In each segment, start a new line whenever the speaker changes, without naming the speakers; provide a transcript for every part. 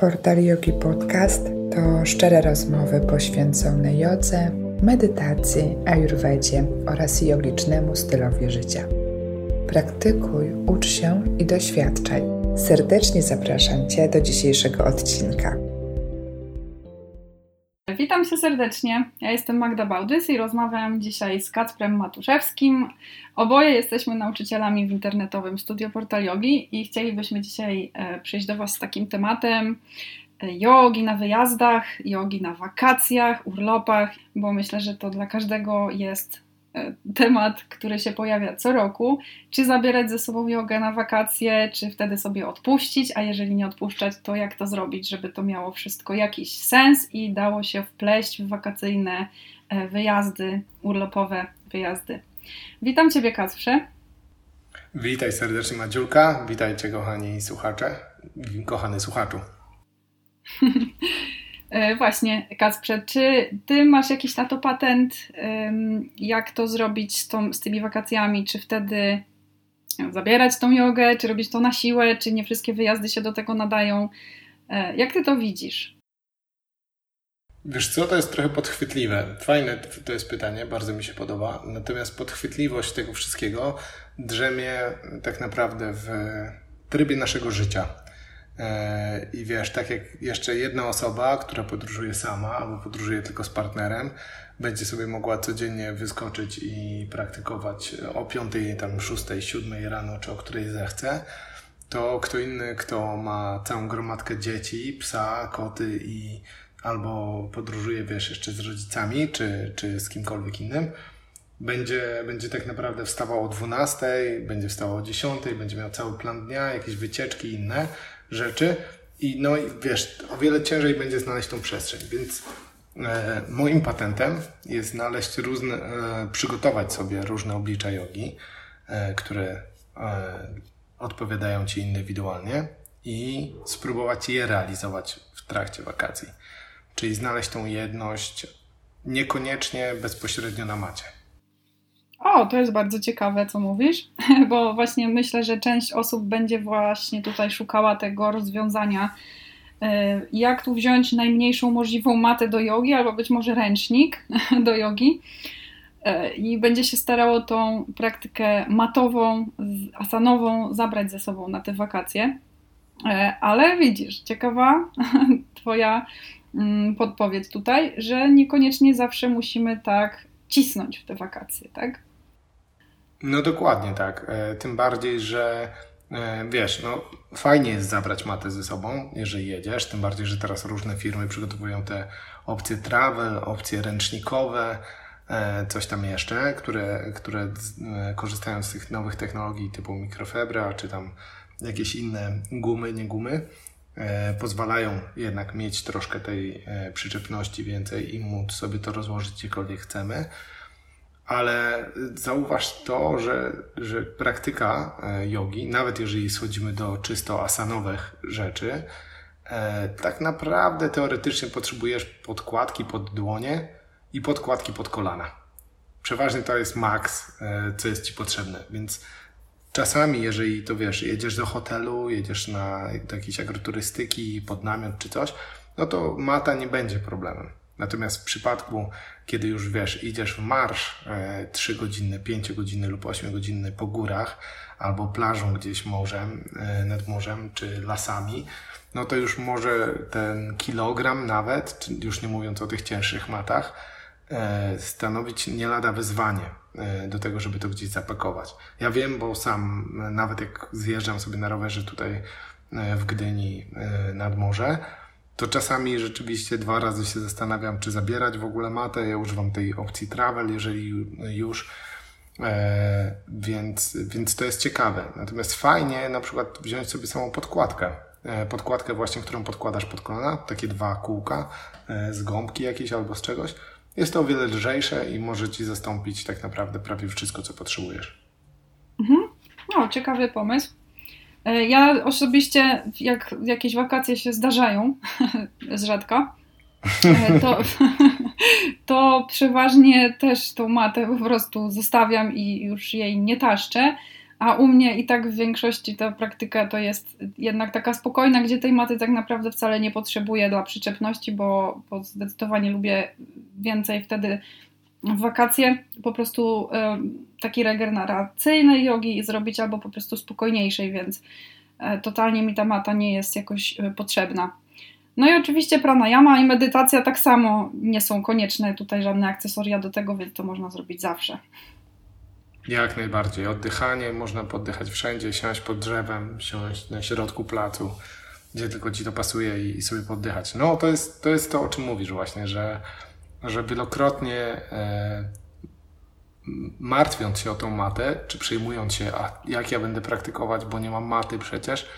Portal Yogi Podcast to szczere rozmowy poświęcone jodze, medytacji, ayurvedzie oraz jogicznemu stylowi życia. Praktykuj, ucz się i doświadczaj. Serdecznie zapraszam Cię do dzisiejszego odcinka.
Witam się serdecznie. Ja jestem Magda Bałdys i rozmawiam dzisiaj z Kacprem Matuszewskim. Oboje jesteśmy nauczycielami w internetowym Studio Portal Yogi i chcielibyśmy dzisiaj e, przyjść do Was z takim tematem e, jogi na wyjazdach, jogi na wakacjach, urlopach, bo myślę, że to dla każdego jest temat, który się pojawia co roku. Czy zabierać ze sobą jogę na wakacje, czy wtedy sobie odpuścić, a jeżeli nie odpuszczać, to jak to zrobić, żeby to miało wszystko jakiś sens i dało się wpleść w wakacyjne e, wyjazdy, urlopowe wyjazdy. Witam Ciebie, Kacprze.
Witaj serdecznie, Madziulka. Witajcie, kochani słuchacze, kochany słuchaczu.
E, właśnie, Kacprze, czy ty masz jakiś na to patent, jak to zrobić z, tą, z tymi wakacjami? Czy wtedy zabierać tą jogę, czy robić to na siłę, czy nie wszystkie wyjazdy się do tego nadają? E, jak ty to widzisz?
Wiesz co, to jest trochę podchwytliwe. Fajne to jest pytanie, bardzo mi się podoba. Natomiast podchwytliwość tego wszystkiego drzemie tak naprawdę w trybie naszego życia. E, I wiesz, tak jak jeszcze jedna osoba, która podróżuje sama albo podróżuje tylko z partnerem, będzie sobie mogła codziennie wyskoczyć i praktykować o 5, tam 6, 7 rano, czy o której zechce, to kto inny, kto ma całą gromadkę dzieci, psa, koty i albo podróżuje, wiesz, jeszcze z rodzicami, czy, czy z kimkolwiek innym, będzie, będzie tak naprawdę wstawał o 12, będzie wstawał o 10, będzie miał cały plan dnia, jakieś wycieczki inne, rzeczy i no wiesz, o wiele ciężej będzie znaleźć tą przestrzeń, więc e, moim patentem jest znaleźć różne, e, przygotować sobie różne oblicza jogi, e, które e, odpowiadają Ci indywidualnie i spróbować je realizować w trakcie wakacji. Czyli znaleźć tą jedność niekoniecznie bezpośrednio na macie.
O, to jest bardzo ciekawe, co mówisz, bo właśnie myślę, że część osób będzie właśnie tutaj szukała tego rozwiązania. E, jak tu wziąć najmniejszą możliwą matę do jogi, albo być może ręcznik do jogi, e, i będzie się starało tą praktykę matową, asanową zabrać ze sobą na te wakacje. E, ale widzisz, ciekawa Twoja mm, podpowiedź tutaj, że niekoniecznie zawsze musimy tak cisnąć w te wakacje, tak?
No dokładnie tak. E, tym bardziej, że e, wiesz, no fajnie jest zabrać matę ze sobą, jeżeli jedziesz, tym bardziej, że teraz różne firmy przygotowują te opcje travel, opcje ręcznikowe, e, coś tam jeszcze, które, które korzystają z tych nowych technologii typu mikrofibra, czy tam jakieś inne gumy, nie gumy, pozwalają jednak mieć troszkę tej przyczepności więcej i móc sobie to rozłożyć gdziekolwiek chcemy ale zauważ to, że, że praktyka e, jogi, nawet jeżeli schodzimy do czysto asanowych rzeczy, e, tak naprawdę teoretycznie potrzebujesz podkładki pod dłonie i podkładki pod kolana. Przeważnie to jest maks, e, co jest Ci potrzebne, więc czasami, jeżeli to wiesz, jedziesz do hotelu, jedziesz na do jakiejś agroturystyki, pod namiot czy coś, no to mata nie będzie problemem. Natomiast w przypadku, kiedy już wiesz, idziesz w marsz e, 3 godziny, 5 godziny lub 8 godziny po górach, albo plażą gdzieś morzem, e, nad morzem, czy lasami, no to już może ten kilogram nawet, już nie mówiąc o tych cięższych matach, e, stanowić nie lada wyzwanie e, do tego, żeby to gdzieś zapakować. Ja wiem, bo sam e, nawet jak zjeżdżam sobie na rowerze tutaj e, w Gdyni nad morze, to czasami rzeczywiście dwa razy się zastanawiam, czy zabierać w ogóle matę. Ja używam tej opcji travel, jeżeli już. E, więc, więc to jest ciekawe. Natomiast fajnie na przykład wziąć sobie samą podkładkę. E, podkładkę właśnie, którą podkładasz pod kolana, takie dwa kółka e, z gąbki jakiejś albo z czegoś. Jest to o wiele lżejsze i może Ci zastąpić tak naprawdę prawie wszystko, co potrzebujesz.
Mhm. No, ciekawy pomysł. E, ja osobiście, jak jakieś wakacje się zdarzają, z rzadka, e, to, to przeważnie też tą matę po prostu zostawiam i już jej nie taszczę, a u mnie i tak w większości ta praktyka to jest jednak taka spokojna, gdzie tej maty tak naprawdę wcale nie potrzebuję dla przyczepności, bo, bo zdecydowanie lubię więcej wtedy w wakacje po prostu y, takiej regeneracyjnej jogi zrobić albo po prostu spokojniejszej, więc y, totalnie mi ta mata nie jest jakoś y, potrzebna. No i oczywiście pranayama i medytacja tak samo nie są konieczne tutaj żadne akcesoria do tego, więc to można zrobić zawsze.
Jak najbardziej. Oddychanie można poddychać wszędzie, siąść pod drzewem, siąść na środku placu, gdzie tylko ci to pasuje i, sobie poddychać. No to jest, to jest to, o czym mówisz właśnie, że, że wielokrotnie e, martwiąc się o tą matę, czy przejmując się, a jak ja będę praktykować, bo nie mam maty przecież,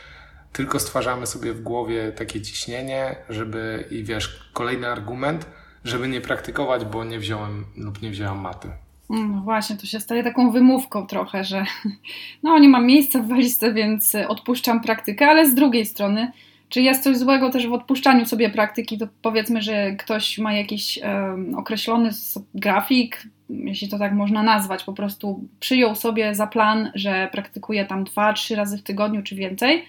tylko stwarzamy sobie w głowie takie ciśnienie, żeby i wiesz, kolejny argument, żeby nie praktykować, bo nie wziąłem lub nie wzięłam maty.
Mm, no właśnie, to się staje taką wymówką trochę, że no nie mam miejsca w walizce, więc odpuszczam praktykę, ale z drugiej strony, czy jest coś złego też w odpuszczaniu sobie praktyki, to powiedzmy, że ktoś ma jakiś um, określony grafik, jeśli to tak można nazwać, po prostu przyjął sobie za plan, że praktykuje tam dwa, trzy razy w tygodniu czy więcej.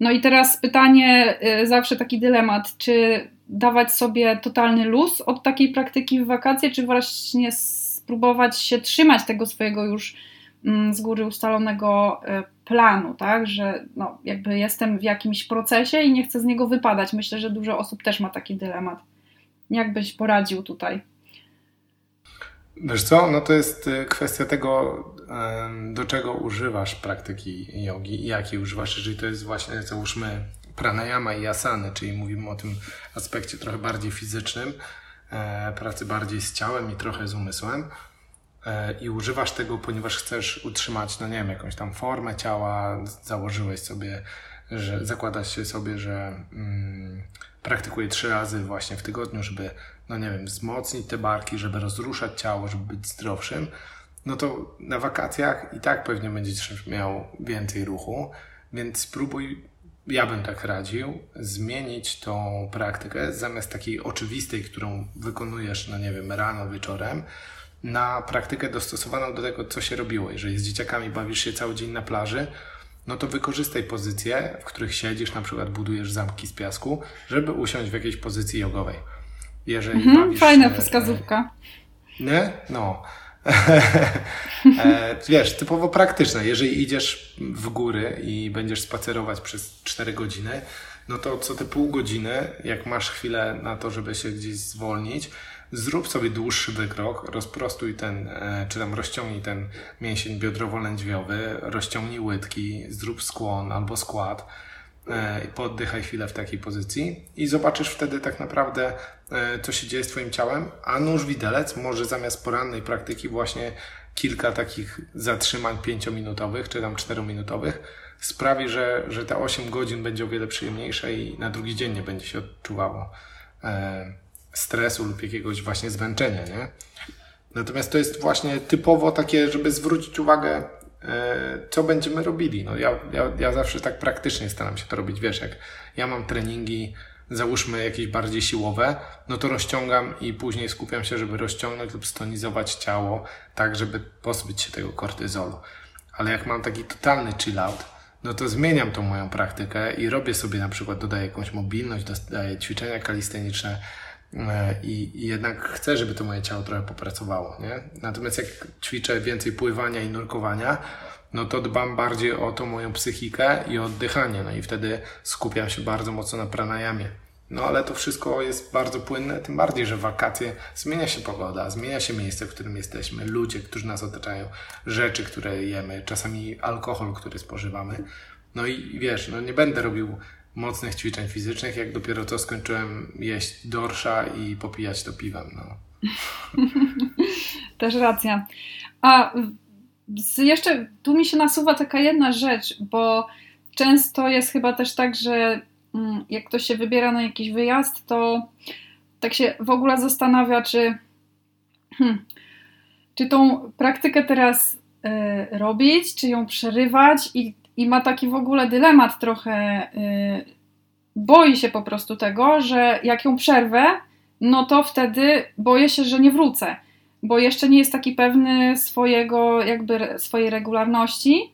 No i teraz pytanie, y, zawsze taki dylemat, czy dawać sobie totalny luz od takiej praktyki w wakacje, czy właśnie spróbować się trzymać tego swojego już z góry ustalonego e, planu, tak, że no, jakby jestem w jakimś procesie i nie chcę z niego wypadać. Myślę, że dużo osób też ma taki dylemat. Jak byś poradził tutaj?
Wiesz co, no to jest e, kwestia tego, do czego używasz praktyki jogi i jakiej używasz, jeżeli to jest właśnie, załóżmy, pranayama i asany, czyli mówimy o tym aspekcie trochę bardziej fizycznym, E, pracy bardziej z ciałem i trochę z umysłem i używasz tego, ponieważ chcesz utrzymać, no nie wiem, jakąś tam formę ciała, założyłeś sobie, że zakładasz się sobie, że mm, praktykuję trzy razy właśnie w tygodniu, żeby, no nie wiem, wzmocnić te barki, żeby rozruszać ciało, żeby być zdrowszym, no to na wakacjach i tak pewnie będziesz miał więcej ruchu, więc spróbuj ja bym tak radził, zmienić tą praktykę zamiast takiej oczywistej, którą wykonujesz, no nie wiem, rano, wieczorem, na praktykę dostosowaną do tego, co się robiło. Jeżeli z dzieciakami bawisz się cały dzień na plaży, no to wykorzystaj pozycje, w których siedzisz, na przykład budujesz zamki z piasku, żeby usiąść w jakiejś pozycji jogowej.
Jeżeli mhm, bawisz fajna się, wskazówka.
Nie? No. E, wiesz, typowo praktyczne. Jeżeli idziesz w góry i będziesz spacerować przez 4 godziny, no to co te pół godziny, jak masz chwilę na to, żeby się gdzieś zwolnić, zrób sobie dłuższy wykrok, rozprostuj ten, e, czy tam rozciągnij ten mięsień biodrowo-lędźwiowy, rozciągnij łydki, zrób skłon albo skład E, poddychaj chwilę w takiej pozycji i zobaczysz wtedy tak naprawdę, e, co się dzieje z Twoim ciałem, a nóż widelec może zamiast porannej praktyki właśnie kilka takich zatrzymań pięciominutowych czy tam czterominutowych sprawi, że, że te 8 godzin będzie o wiele przyjemniejsze i na drugi dzień nie będzie się odczuwało stresu lub jakiegoś właśnie zmęczenia, nie? Natomiast to jest właśnie typowo takie, żeby zwrócić uwagę E, co będziemy robili. No ja, ja, ja zawsze tak praktycznie staram się to robić. Wiesz, jak ja mam treningi, załóżmy jakieś bardziej siłowe, no to rozciągam i później skupiam się, żeby rozciągnąć lub stonizować ciało, tak żeby pozbyć się tego kortyzolu. Ale jak mam taki totalny chill out, no to zmieniam tą moją praktykę i robię sobie na przykład, dodaję jakąś mobilność, dodaję ćwiczenia kalisteniczne, I, I, jednak chcę, żeby to moje ciało trochę popracowało. Nie? Natomiast jak ćwiczę więcej pływania i nurkowania, no to dbam bardziej o tą moją psychikę i oddychanie. No i wtedy skupiam się bardzo mocno na pranayamie. No ale to wszystko jest bardzo płynne, tym bardziej, że wakacje zmienia się pogoda, zmienia się miejsce, w którym jesteśmy, ludzie, którzy nas otaczają, rzeczy, które jemy, czasami alkohol, który spożywamy. No i wiesz, no nie będę robił mocnych ćwiczeń fizycznych, jak dopiero to skończyłem jeść dorsza i popijać to piwem. No.
Też racja. A jeszcze tu mi się nasuwa taka jedna rzecz, bo często jest chyba też tak, że mm, jak ktoś się wybiera na jakiś wyjazd, to tak się w ogóle zastanawia, czy, hmm, czy tą praktykę teraz y, robić, czy ją przerywać i i ma taki w ogóle dylemat trochę. Yy, boi się po prostu tego, że jak ją przerwę, no to wtedy boję się, że nie wrócę, bo jeszcze nie jest taki pewny swojego, jakby swojej regularności.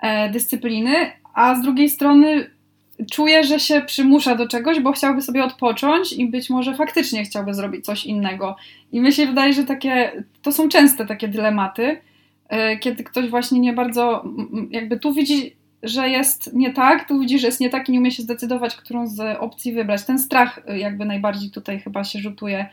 e, dyscypliny, a z drugiej strony czuje, że się przymusza do czegoś, bo chciałby sobie odpocząć i być może faktycznie chciałby zrobić coś innego. I mi się wydaje, że takie, to są częste takie dylematy, kiedy ktoś właśnie nie bardzo, jakby tu widzi, że jest nie tak, tu widzi, że jest nie tak i nie umie się zdecydować, którą z opcji wybrać. Ten strach e, jakby najbardziej tutaj chyba się rzutuje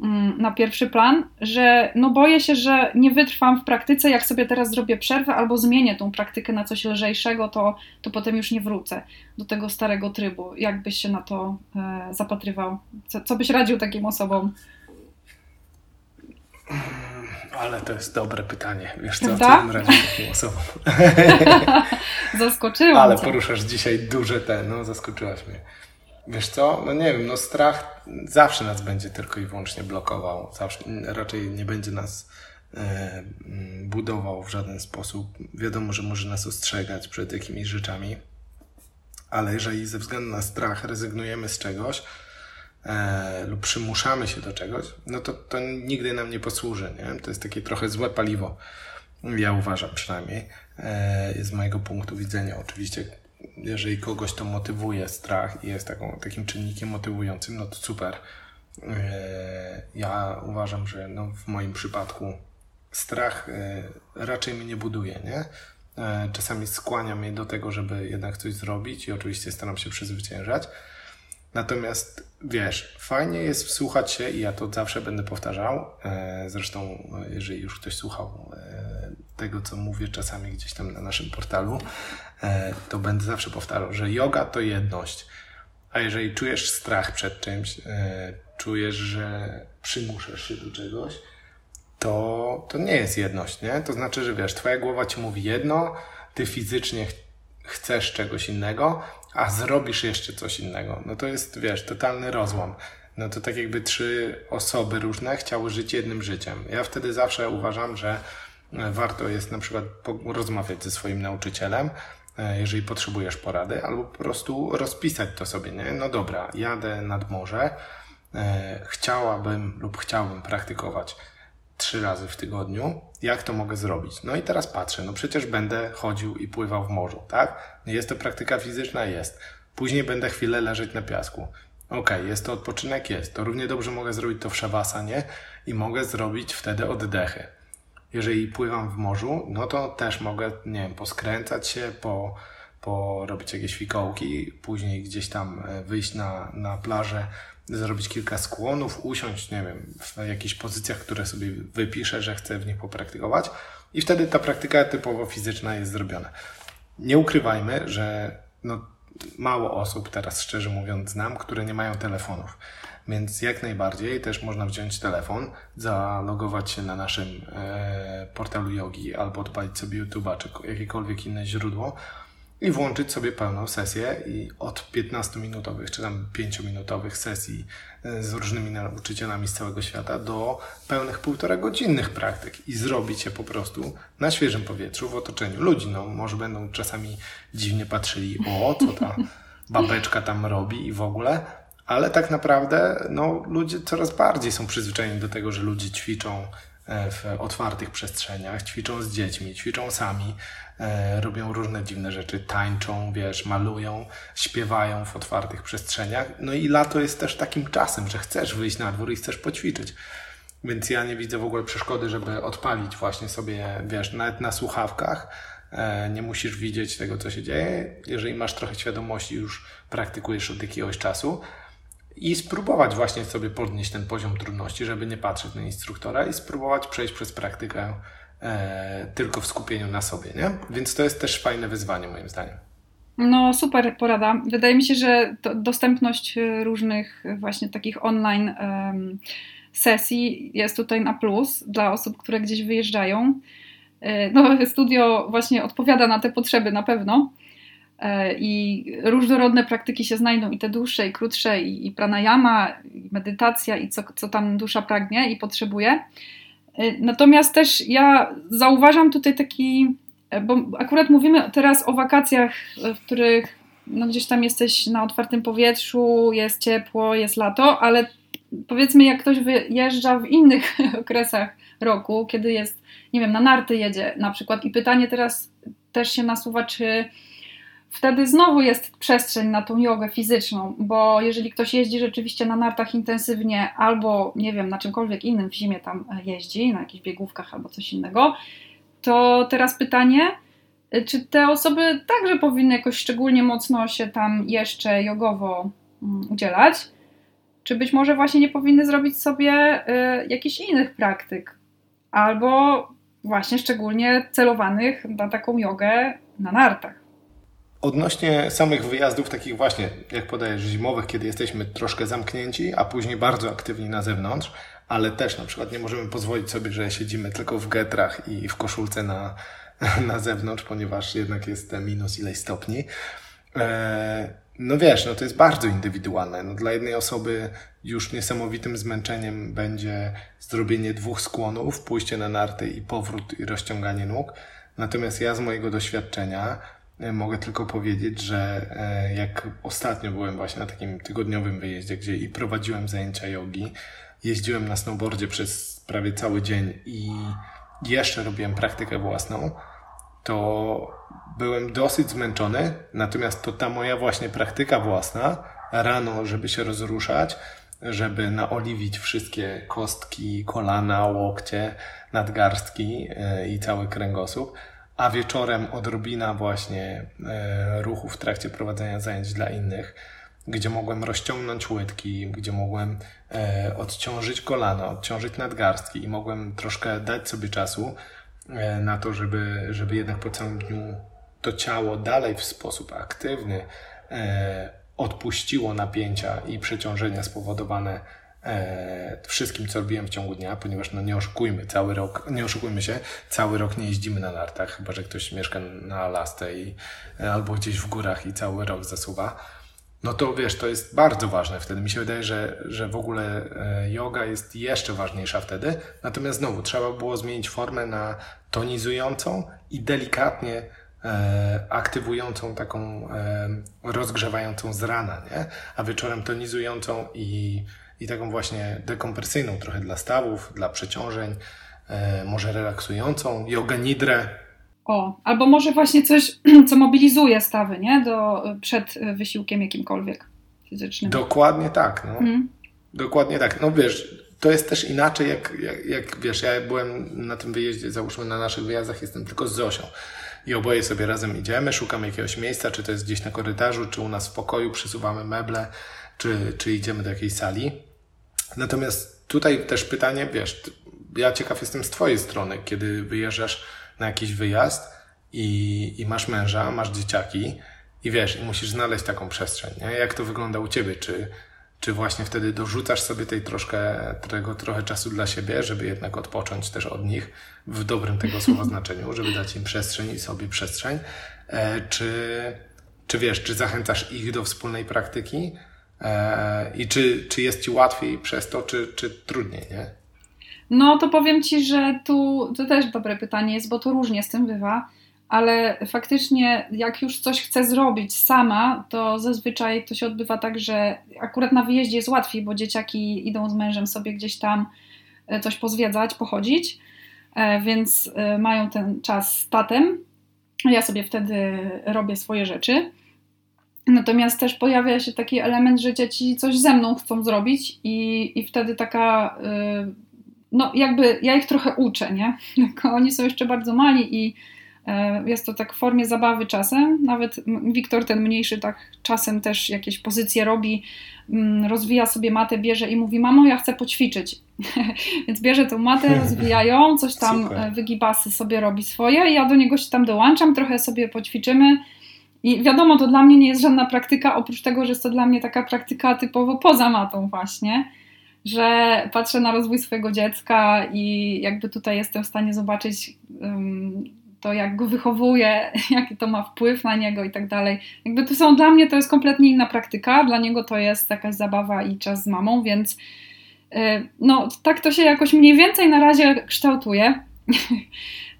Mm, na pierwszy plan, że no boję się, że nie wytrwam w praktyce, jak sobie teraz zrobię przerwę albo zmienię tą praktykę na coś lżejszego, to, to potem już nie wrócę do tego starego trybu. Jak byś się na to e, zapatrywał? Co, co byś radził takim osobom?
Ale to jest dobre pytanie. Wiesz co, co bym radził takim osobom?
Zaskoczyłam
Ale cię. poruszasz dzisiaj duże te, no zaskoczyłaś mnie. Wiesz co, no nie wiem, no strach zawsze nas będzie tylko i wyłącznie blokował, zawsze, raczej nie będzie nas e, mm, budował w żaden sposób. Wiadomo, że może nas ostrzegać przed jakimiś rzeczami, ale jeżeli ze względu na strach rezygnujemy z czegoś e, lub przymuszamy się do czegoś, no to to nigdy nam nie posłuży, nie? To jest takie trochę złe paliwo. Ja uważam przynajmniej, e, z mojego punktu widzenia. Oczywiście jeżeli kogoś to motywuje strach i jest taką, takim czynnikiem motywującym, no to super. E, ja uważam, że no w moim przypadku strach raczej mnie nie buduje, nie? Czasami skłania mnie do tego, żeby jednak coś zrobić i oczywiście staram się przezwyciężać. Natomiast wiesz, fajnie jest wsłuchać się i ja to zawsze będę powtarzał. Zresztą, jeżeli już ktoś słuchał tego, co mówię czasami gdzieś tam na naszym portalu, E, to będę zawsze powtarzał, że yoga to jedność. A jeżeli czujesz strach przed czymś, e, czujesz, że przymuszasz się do czegoś, to, to nie jest jedność, nie? To znaczy, że wiesz, twoja głowa ci mówi jedno, ty fizycznie ch chcesz czegoś innego, a zrobisz jeszcze coś innego. No to jest, wiesz, totalny rozłam. No to tak jakby trzy osoby różne chciały żyć jednym życiem. Ja wtedy zawsze uważam, że warto jest na przykład rozmawiać ze swoim nauczycielem, E, jeżeli potrzebujesz porady, albo po prostu rozpisać to sobie, nie? No dobra, jadę nad morze, e, chciałabym lub chciałbym praktykować trzy razy w tygodniu, jak to mogę zrobić? No i teraz patrzę, no przecież będę chodził i pływał w morzu, tak? Jest to praktyka fizyczna? Jest. Później będę chwilę leżeć na piasku. Ok, jest to odpoczynek? Jest. To równie dobrze mogę zrobić to w szawasanie i mogę zrobić wtedy oddechy jeżeli pływam w morzu, no to też mogę, nie wiem, poskręcać się, po, po robić jakieś fikołki, później gdzieś tam e, wyjść na, na plażę, zrobić kilka skłonów, usiąść, nie wiem, w jakichś pozycjach, które sobie wypiszę, że chcę w nich popraktykować i wtedy ta praktyka typowo fizyczna jest zrobiona. Nie ukrywajmy, że no, mało osób teraz, szczerze mówiąc, znam, które nie mają telefonów. Więc jak najbardziej też można wziąć telefon, zalogować się na naszym e, portalu yogi albo odpalić sobie YouTube'a czy jakiekolwiek inne źródło i włączyć sobie pełną sesję i od 15-minutowych czy tam 5-minutowych sesji e, z różnymi nauczycielami z całego świata do pełnych półtora godzinnych praktyk i zrobić je po prostu na świeżym powietrzu, w otoczeniu ludzi. No, może będą czasami dziwnie patrzyli, o co ta babeczka tam robi i w ogóle, ale tak naprawdę no, ludzie coraz bardziej są przyzwyczajeni do tego, że ludzie ćwiczą w otwartych przestrzeniach, ćwiczą z dziećmi, ćwiczą sami, e, robią różne dziwne rzeczy, tańczą, wiesz, malują, śpiewają w otwartych przestrzeniach. No i lato jest też takim czasem, że chcesz wyjść na dwór i chcesz poćwiczyć. Więc ja nie widzę w ogóle przeszkody, żeby odpalić właśnie sobie, wiesz, nawet na słuchawkach. E, nie musisz widzieć tego, co się dzieje. Jeżeli masz trochę świadomości, już praktykujesz od jakiegoś czasu, i spróbować właśnie sobie podnieść ten poziom trudności, żeby nie patrzeć na instruktora i spróbować przejść przez praktykę e, tylko w skupieniu na sobie, nie? Więc to jest też fajne wyzwanie moim zdaniem.
No super porada. Wydaje mi się, że dostępność różnych właśnie takich online um, sesji jest tutaj na plus dla osób, które gdzieś wyjeżdżają. E, no, studio właśnie odpowiada na te potrzeby na pewno. E, i różnorodne praktyki się znajdą, i te dłuższe, i krótsze, i, i pranayama, i medytacja, i co, co tam dusza pragnie i potrzebuje. E, natomiast też ja zauważam tutaj taki, e, bo akurat mówimy teraz o wakacjach, w których no gdzieś tam jesteś na otwartym powietrzu, jest ciepło, jest lato, ale powiedzmy, jak ktoś wyjeżdża w innych okresach roku, kiedy jest, nie wiem, na narty jedzie na przykład, i pytanie teraz też się nasuwa, czy wtedy znowu jest przestrzeń na tą jogę fizyczną, bo jeżeli ktoś jeździ rzeczywiście na nartach intensywnie albo, nie wiem, na czymkolwiek innym w zimie tam jeździ, na jakichś biegówkach albo coś innego, to teraz pytanie, czy te osoby także powinny jakoś szczególnie mocno się tam jeszcze jogowo mm, udzielać? Czy być może właśnie nie powinny zrobić sobie y, jakichś innych praktyk? Albo właśnie szczególnie celowanych na taką jogę na nartach?
Odnośnie samych wyjazdów, takich właśnie, jak podajesz, zimowych, kiedy jesteśmy troszkę zamknięci, a później bardzo aktywni na zewnątrz, ale też na przykład nie możemy pozwolić sobie, że siedzimy tylko w getrach i w koszulce na, na zewnątrz, ponieważ jednak jest minus ileś stopni. E, no wiesz, no to jest bardzo indywidualne. No dla jednej osoby już niesamowitym zmęczeniem będzie zrobienie dwóch skłonów, pójście na narty i powrót i rozciąganie nóg. Natomiast ja z mojego doświadczenia mogę tylko powiedzieć, że e, jak ostatnio byłem właśnie na takim tygodniowym wyjeździe, gdzie i prowadziłem zajęcia jogi, jeździłem na snowboardzie przez prawie cały dzień i jeszcze robiłem praktykę własną, to byłem dosyć zmęczony, natomiast to ta moja właśnie praktyka własna, rano, żeby się rozruszać, żeby naoliwić wszystkie kostki, kolana, łokcie, nadgarstki e, i cały kręgosłup, a wieczorem odrobina właśnie e, ruchu w trakcie prowadzenia zajęć dla innych, gdzie mogłem rozciągnąć łydki, gdzie mogłem e, odciążyć kolana, odciążyć nadgarstki i mogłem troszkę dać sobie czasu na to, żeby, żeby jednak po całym dniu to ciało dalej w sposób aktywny e, odpuściło napięcia i przeciążenia spowodowane e, wszystkim, co robiłem w ciągu dnia, ponieważ no nie oszukujmy, cały rok, nie oszukujmy się, cały rok nie jeździmy na nartach, chyba że ktoś mieszka na Alasce i, e, albo gdzieś w górach i cały rok zasuwa. No to wiesz, to jest bardzo ważne wtedy. Mi się wydaje, że, że w ogóle yoga jest jeszcze ważniejsza wtedy. Natomiast znowu trzeba było zmienić formę na tonizującą i delikatnie E, aktywującą, taką e, rozgrzewającą z rana, nie? a wieczorem tonizującą i, i taką właśnie dekompresyjną trochę dla stawów, dla przeciążeń, e, może relaksującą, yoga nidrę.
O, albo może właśnie coś, co mobilizuje stawy, nie? Do, przed wysiłkiem jakimkolwiek fizycznym.
Dokładnie tak, no. Mhm. Dokładnie tak. No wiesz, to jest też inaczej, jak, jak, jak wiesz, ja byłem na tym wyjeździe, załóżmy na naszych wyjazdach, jestem tylko z Zosią i oboje sobie razem idziemy, szukamy jakiegoś miejsca, czy to jest gdzieś na korytarzu, czy u nas w pokoju, przesuwamy meble, czy, czy idziemy do jakiejś sali. Natomiast tutaj też pytanie, wiesz, ja ciekaw jestem z Twojej strony, kiedy wyjeżdżasz na jakiś wyjazd i, i masz męża, masz dzieciaki i wiesz, i musisz znaleźć taką przestrzeń. Nie? Jak to wygląda u Ciebie? Czy, czy właśnie wtedy dorzucasz sobie tej troszkę, tego trochę czasu dla siebie, żeby jednak odpocząć też od nich w dobrym tego słowa znaczeniu, żeby dać im przestrzeń i sobie przestrzeń? E, czy, czy wiesz, czy zachęcasz ich do wspólnej praktyki? E, I czy, czy jest ci łatwiej przez to, czy, czy trudniej, nie?
No to powiem ci, że tu to też dobre pytanie jest, bo to różnie z tym bywa ale faktycznie jak już coś chcę zrobić sama, to zazwyczaj to się odbywa tak, że akurat na wyjeździe jest łatwiej, bo dzieciaki idą z mężem sobie gdzieś tam e, coś pozwiedzać, pochodzić, e, więc mają ten czas z tatem. Ja sobie wtedy robię swoje rzeczy. Natomiast też pojawia się taki element, że dzieci coś ze mną chcą zrobić i, i wtedy taka, no jakby ja ich trochę uczę, nie? Oni są jeszcze bardzo mali i E, jest to tak w formie zabawy czasem. Nawet Wiktor, ten mniejszy, tak czasem też jakieś pozycje robi, mm, rozwija sobie matę, bierze i mówi: Mamo, ja chcę poćwiczyć. Więc bierze tą matę, rozwijają, coś tam Super. E, wygibasy sobie robi swoje. I ja do niego się tam dołączam, trochę sobie poćwiczymy. I wiadomo, to dla mnie nie jest żadna praktyka, oprócz tego, że jest to dla mnie taka praktyka typowo poza matą, właśnie że patrzę na rozwój swojego dziecka i jakby tutaj jestem w stanie zobaczyć um, to jak go wychowuje, jaki to ma wpływ na niego i tak dalej. Jakby to są dla mnie to jest kompletnie inna praktyka, dla niego to jest jakaś zabawa i czas z mamą, więc y, no tak to się jakoś mniej więcej na razie kształtuje.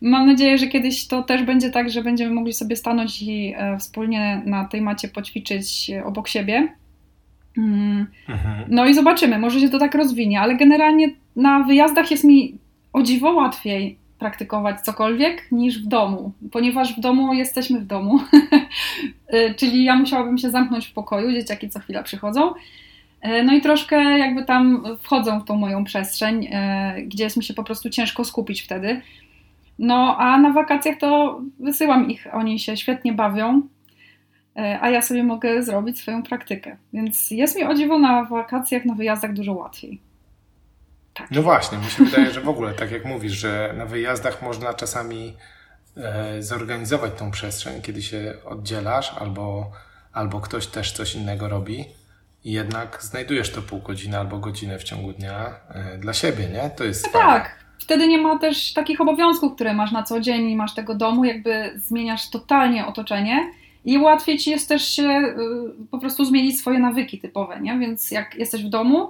Mam nadzieję, że kiedyś to też będzie tak, że będziemy mogli sobie stanąć i e, wspólnie na tej macie poćwiczyć obok siebie. Mm. Mhm. No i zobaczymy, może się to tak rozwinie, ale generalnie na wyjazdach jest mi o dziwo łatwiej praktykować cokolwiek niż w domu, ponieważ w domu jesteśmy w domu, y, czyli ja musiałabym się zamknąć w pokoju, dzieciaki co chwila przychodzą. No i troszkę jakby tam wchodzą w tą moją przestrzeń, gdzie jest mi się po prostu ciężko skupić wtedy. No a na wakacjach to wysyłam ich, oni się świetnie bawią, a ja sobie mogę zrobić swoją praktykę. Więc jest mi o dziwo na wakacjach, na wyjazdach dużo łatwiej.
Tak. No właśnie, mi się wydaje, że w ogóle, tak jak mówisz, że na wyjazdach można czasami e, zorganizować tą przestrzeń, kiedy się oddzielasz albo, albo ktoś też coś innego robi i jednak znajdujesz to pół godziny albo godzinę w ciągu dnia e, dla siebie, nie? To jest
no Tak. Wtedy nie ma też takich obowiązków, które masz na co dzień i masz tego domu, jakby zmieniasz totalnie otoczenie i łatwiej ci jest też się y, po prostu zmienić swoje nawyki typowe, nie? Więc jak jesteś w domu,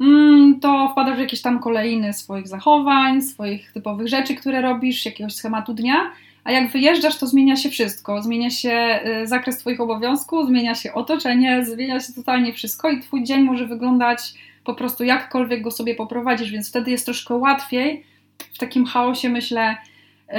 mm, to wpadasz w jakieś tam kolejny swoich zachowań, swoich typowych rzeczy, które robisz, jakiegoś schematu dnia, a jak wyjeżdżasz, to zmienia się wszystko. Zmienia się y, zakres Twoich obowiązków, zmienia się otoczenie, zmienia się totalnie wszystko i Twój dzień może wyglądać po prostu jakkolwiek go sobie poprowadzisz, więc wtedy jest troszkę łatwiej w takim chaosie, myślę, y,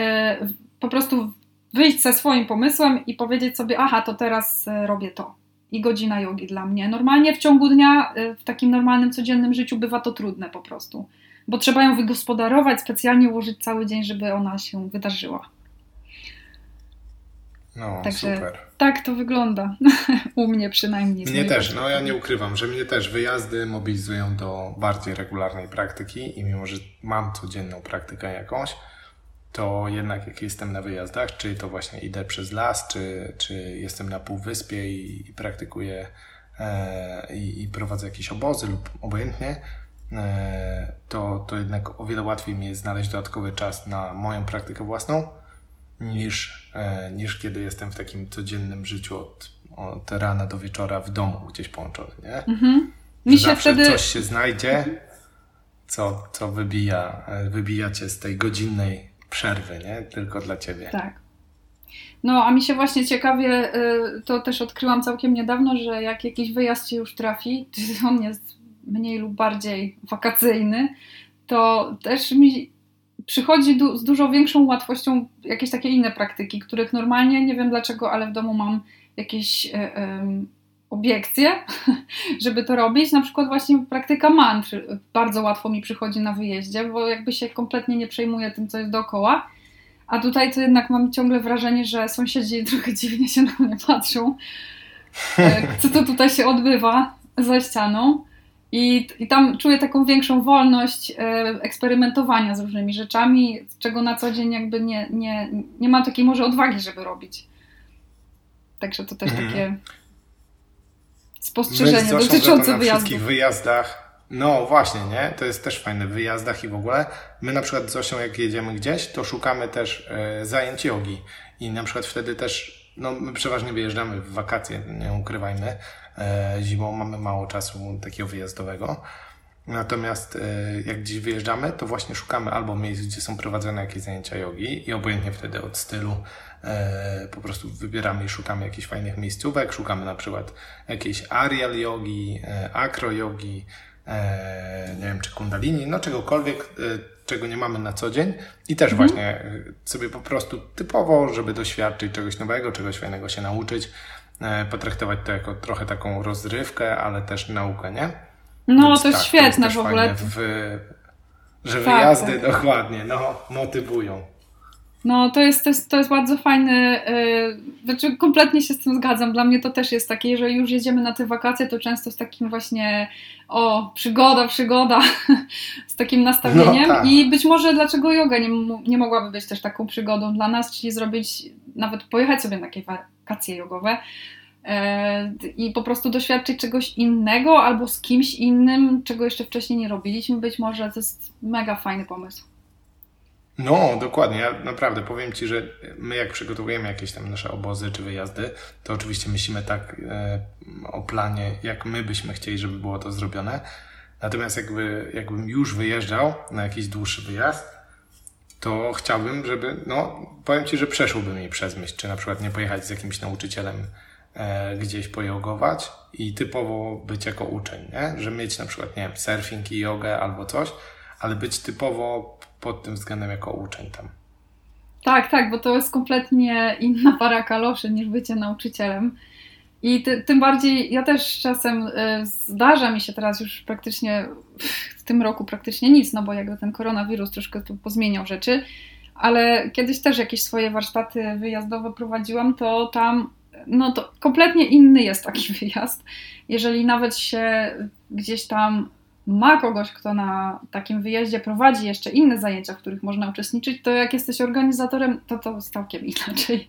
po prostu wyjść ze swoim pomysłem i powiedzieć sobie, aha, to teraz y, robię to i godzina jogi dla mnie. Normalnie w ciągu dnia, y, w takim normalnym, codziennym życiu bywa to trudne po prostu, bo trzeba ją wygospodarować, specjalnie ułożyć cały dzień, żeby ona się wydarzyła.
No, Także super.
Tak to wygląda. U mnie przynajmniej.
Mnie też, no ja nie ukrywam, że mnie też wyjazdy mobilizują do bardziej regularnej praktyki i mimo, że mam codzienną praktykę jakąś, to jednak jak jestem na wyjazdach, czy to właśnie idę przez las, czy, czy jestem na półwyspie i, i praktykuję e, i, i, prowadzę jakieś obozy lub obojętnie, e, to, to jednak o wiele łatwiej mi jest znaleźć dodatkowy czas na moją praktykę własną, niż, e, niż kiedy jestem w takim codziennym życiu od, od rana do wieczora w domu gdzieś połączony. Nie? Mhm. Mi się wtedy... coś się znajdzie, co, co wybija, e, wybija cię z tej godzinnej przerwy, nie? Tylko dla ciebie.
Tak. No, a mi się właśnie ciekawie, y, to też odkryłam całkiem niedawno, że jak jakiś wyjazd się już trafi, on jest mniej lub bardziej wakacyjny, to też mi przychodzi du z dużo większą łatwością jakieś takie inne praktyki, których normalnie nie wiem dlaczego, ale w domu mam jakieś y, obiekcje, żeby to robić. Na przykład właśnie praktyka mantr bardzo łatwo mi przychodzi na wyjeździe, bo jakby się kompletnie nie przejmuję tym, co jest dookoła. A tutaj to jednak mam ciągle wrażenie, że sąsiedzi trochę dziwnie się na mnie patrzą. E, co to tutaj się odbywa za ścianą? I, I tam czuję taką większą wolność e, eksperymentowania z różnymi rzeczami, czego na co dzień jakby nie, nie, nie mam takiej może odwagi, żeby robić. Także to też mhm. takie spostrzeżenia dotyczące
na wszystkich wyjazdach. No właśnie, nie? To jest też fajne w wyjazdach i w ogóle. My na przykład z Zosią jak jedziemy gdzieś, to szukamy też e, zajęć jogi i na przykład wtedy też, no my przeważnie wyjeżdżamy w wakacje, nie ukrywajmy. E, zimą mamy mało czasu takiego wyjazdowego. Natomiast e, jak gdzieś wyjeżdżamy, to właśnie szukamy albo miejsc, gdzie są prowadzone jakieś zajęcia jogi i obojętnie wtedy od stylu E, po prostu wybieramy i szukamy jakichś fajnych miejscówek, szukamy na przykład jakiejś Arial yogi, e, Acro yogi, e, nie wiem, czy kundalini, no czegokolwiek, czego nie mamy na co dzień i też mhm. właśnie sobie po prostu typowo, żeby doświadczyć czegoś nowego, czegoś fajnego się nauczyć, potraktować to jako trochę taką rozrywkę, ale też naukę, nie?
No, Więc to jest tak, świetne to jest w ogóle. W,
że tak, wyjazdy tak. dokładnie, no, motywują.
No, to jest, to jest, to jest bardzo fajny, yy, znaczy kompletnie się z tym zgadzam. Dla mnie to też jest takie, że już jedziemy na te wakacje, to często z takim właśnie o, przygoda, przygoda, z takim nastawieniem. No, tak. I być może dlaczego yoga nie, nie mogłaby być też taką przygodą dla nas, czyli zrobić, nawet pojechać sobie na takie jogowe yy, i po prostu doświadczyć czegoś innego albo z kimś innym, czego jeszcze wcześniej nie robiliśmy. Być może to jest mega fajny pomysł.
No, dokładnie. Ja naprawdę powiem Ci, że my jak przygotowujemy jakieś tam nasze obozy czy wyjazdy, to oczywiście myślimy tak e, o planie, jak my byśmy chcieli, żeby było to zrobione. Natomiast jakby, jakbym już wyjeżdżał na jakiś dłuższy wyjazd, to chciałbym, żeby, no, powiem Ci, że przeszłoby mi przez myśl, czy na przykład nie pojechać z jakimś nauczycielem e, gdzieś pojogować i typowo być jako uczeń, nie? Że mieć na przykład, nie wiem, surfing i jogę albo coś, ale być typowo pod tym względem jako uczeń tam.
Tak, tak, bo to jest kompletnie inna para kaloszy niż bycie nauczycielem. I ty, tym bardziej ja też czasem y, zdarza mi się teraz już praktycznie w tym roku praktycznie nic, no bo jakby ten koronawirus troszkę tu pozmieniał rzeczy, ale kiedyś też jakieś swoje warsztaty wyjazdowe prowadziłam, to tam no to kompletnie inny jest taki wyjazd. Jeżeli nawet się gdzieś tam ma kogoś, kto na takim wyjeździe prowadzi jeszcze inne zajęcia, w których można uczestniczyć, to jak jesteś organizatorem, to to jest całkiem inaczej.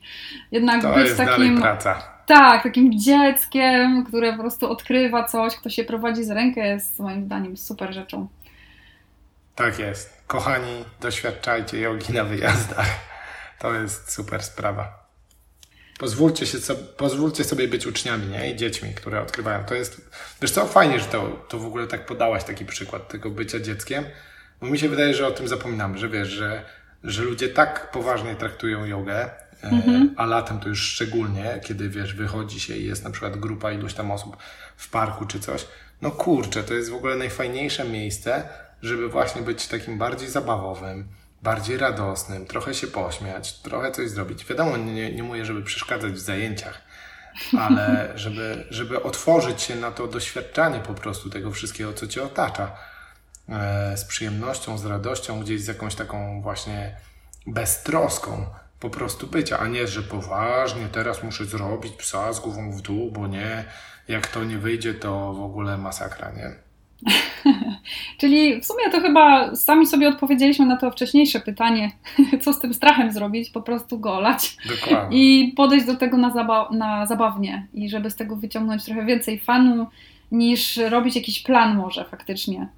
Jednak to być jest takim. praca.
Tak, takim dzieckiem, które po prostu odkrywa coś, kto się prowadzi z rękę, jest moim zdaniem super rzeczą.
Tak jest. Kochani, doświadczajcie jogi na wyjazdach. To jest super sprawa. Pozwólcie, się, pozwólcie sobie być uczniami nie? i dziećmi, które odkrywają. To jest, wiesz co, fajnie, że to, to w ogóle tak podałaś taki przykład tego bycia dzieckiem, bo mi się wydaje, że o tym zapominamy, że wiesz, że, że ludzie tak poważnie traktują jogę, mhm. a latem to już szczególnie, kiedy wiesz, wychodzi się i jest na przykład grupa iluś tam osób w parku czy coś. No kurczę, to jest w ogóle najfajniejsze miejsce, żeby właśnie być takim bardziej zabawowym, bardziej radosnym, trochę się pośmiać, trochę coś zrobić. Wiadomo, nie, nie mówię, żeby przeszkadzać w zajęciach, ale żeby, żeby otworzyć się na to doświadczanie po prostu tego wszystkiego, co cię otacza. E, z przyjemnością, z radością, gdzieś z jakąś taką właśnie beztroską po prostu bycia, a nie, że poważnie teraz muszę zrobić psa z głową w dół, bo nie, jak to nie wyjdzie, to w ogóle masakra, nie?
Czyli w sumie to chyba sami sobie odpowiedzieliśmy na to wcześniejsze pytanie, co z tym strachem zrobić, po prostu go olać
Dokładnie.
i podejść do tego na, zaba na zabawnie i żeby z tego wyciągnąć trochę więcej fanu niż robić jakiś plan może faktycznie.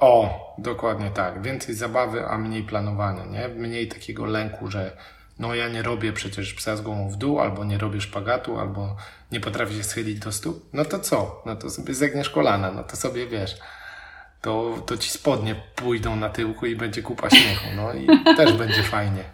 O, dokładnie tak. Więcej zabawy, a mniej planowania, nie? Mniej takiego lęku, że no ja nie robię przecież psa z głową w dół, albo nie robię szpagatu, albo nie potrafię się schylić do stóp, no to co? No to sobie zegniesz kolana, no to sobie wiesz, to, to ci spodnie pójdą na tyłku i będzie kupa śmiechu, no i też będzie fajnie.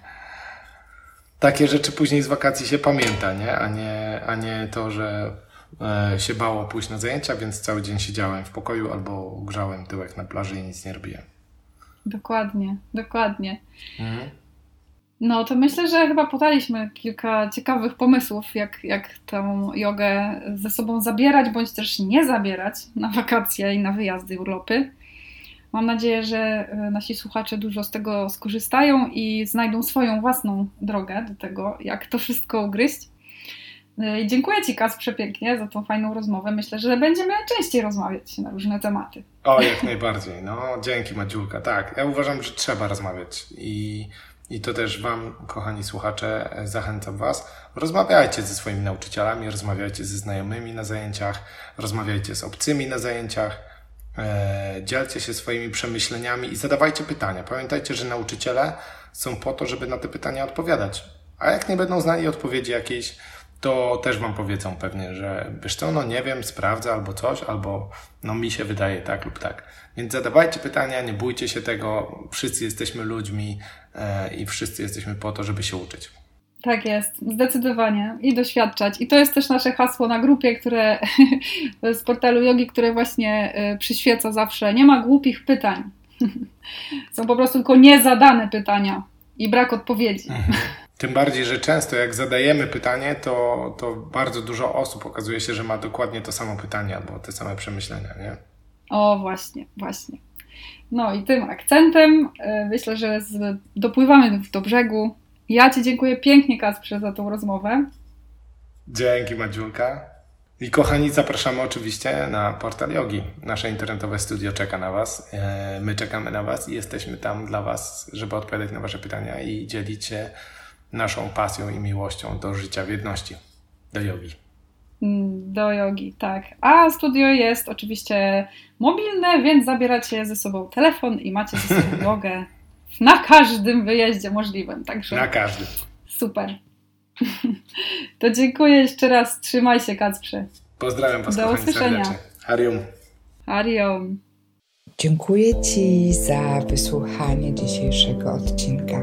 Takie rzeczy później z wakacji się pamięta, nie? A nie, a nie to, że e, się bało pójść na zajęcia, więc cały dzień siedziałem w pokoju albo grzałem tyłek na plaży i nic nie robiłem.
Dokładnie, dokładnie. Mhm. No to myślę, że chyba podaliśmy kilka ciekawych pomysłów, jak, jak tą jogę ze sobą zabierać, bądź też nie zabierać na wakacje i na wyjazdy, urlopy. Mam nadzieję, że e, nasi słuchacze dużo z tego skorzystają i znajdą swoją własną drogę do tego, jak to wszystko ugryźć. E, dziękuję Ci, Kas, przepięknie za tą fajną rozmowę. Myślę, że będziemy częściej rozmawiać na różne tematy.
O, jak najbardziej. No, dzięki Madziulka. Tak, ja uważam, że trzeba rozmawiać i i to też Wam, kochani słuchacze, zachęcam Was. Rozmawiajcie ze swoimi nauczycielami, rozmawiajcie ze znajomymi na zajęciach, rozmawiajcie z obcymi na zajęciach, e, dzielcie się swoimi przemyśleniami i zadawajcie pytania. Pamiętajcie, że nauczyciele są po to, żeby na te pytania odpowiadać. A jak nie będą znali odpowiedzi jakiejś, to też Wam powiedzą pewnie, że wiesz co, no nie wiem, sprawdzę albo coś, albo no mi się wydaje tak lub tak. Więc zadawajcie pytania, nie bójcie się tego, wszyscy jesteśmy ludźmi e, i wszyscy jesteśmy po to, żeby się uczyć.
Tak jest, zdecydowanie i doświadczać. I to jest też nasze hasło na grupie, które z portalu Yogi, które właśnie e, przyświeca zawsze. Nie ma głupich pytań. Są po prostu tylko niezadane pytania i brak odpowiedzi. Mhm.
Tym bardziej, że często jak zadajemy pytanie, to, to bardzo dużo osób okazuje się, że ma dokładnie to samo pytanie albo te same przemyślenia, nie?
O, właśnie, właśnie. No i tym akcentem e, myślę, że z, dopływamy do brzegu. Ja Ci dziękuję pięknie, Kasprze, za tą rozmowę.
Dzięki, Madziulka. I kochani, zapraszamy oczywiście na portal Yogi. Nasze internetowe studio czeka na Was. E, my czekamy na Was i jesteśmy tam dla Was, żeby odpowiadać na Wasze pytania i dzielić się naszą pasją i miłością do życia w jedności, do jogi.
Mm, do jogi, tak. A studio jest oczywiście mobilne, więc zabieracie ze sobą telefon i macie ze sobą jogę na każdym wyjeździe możliwym. Także
na każdym.
Super. To dziękuję jeszcze raz. Trzymaj się, Kacprze.
Pozdrawiam Was, Do usłyszenia. Harium.
Harium.
Dziękuję Ci za wysłuchanie dzisiejszego odcinka.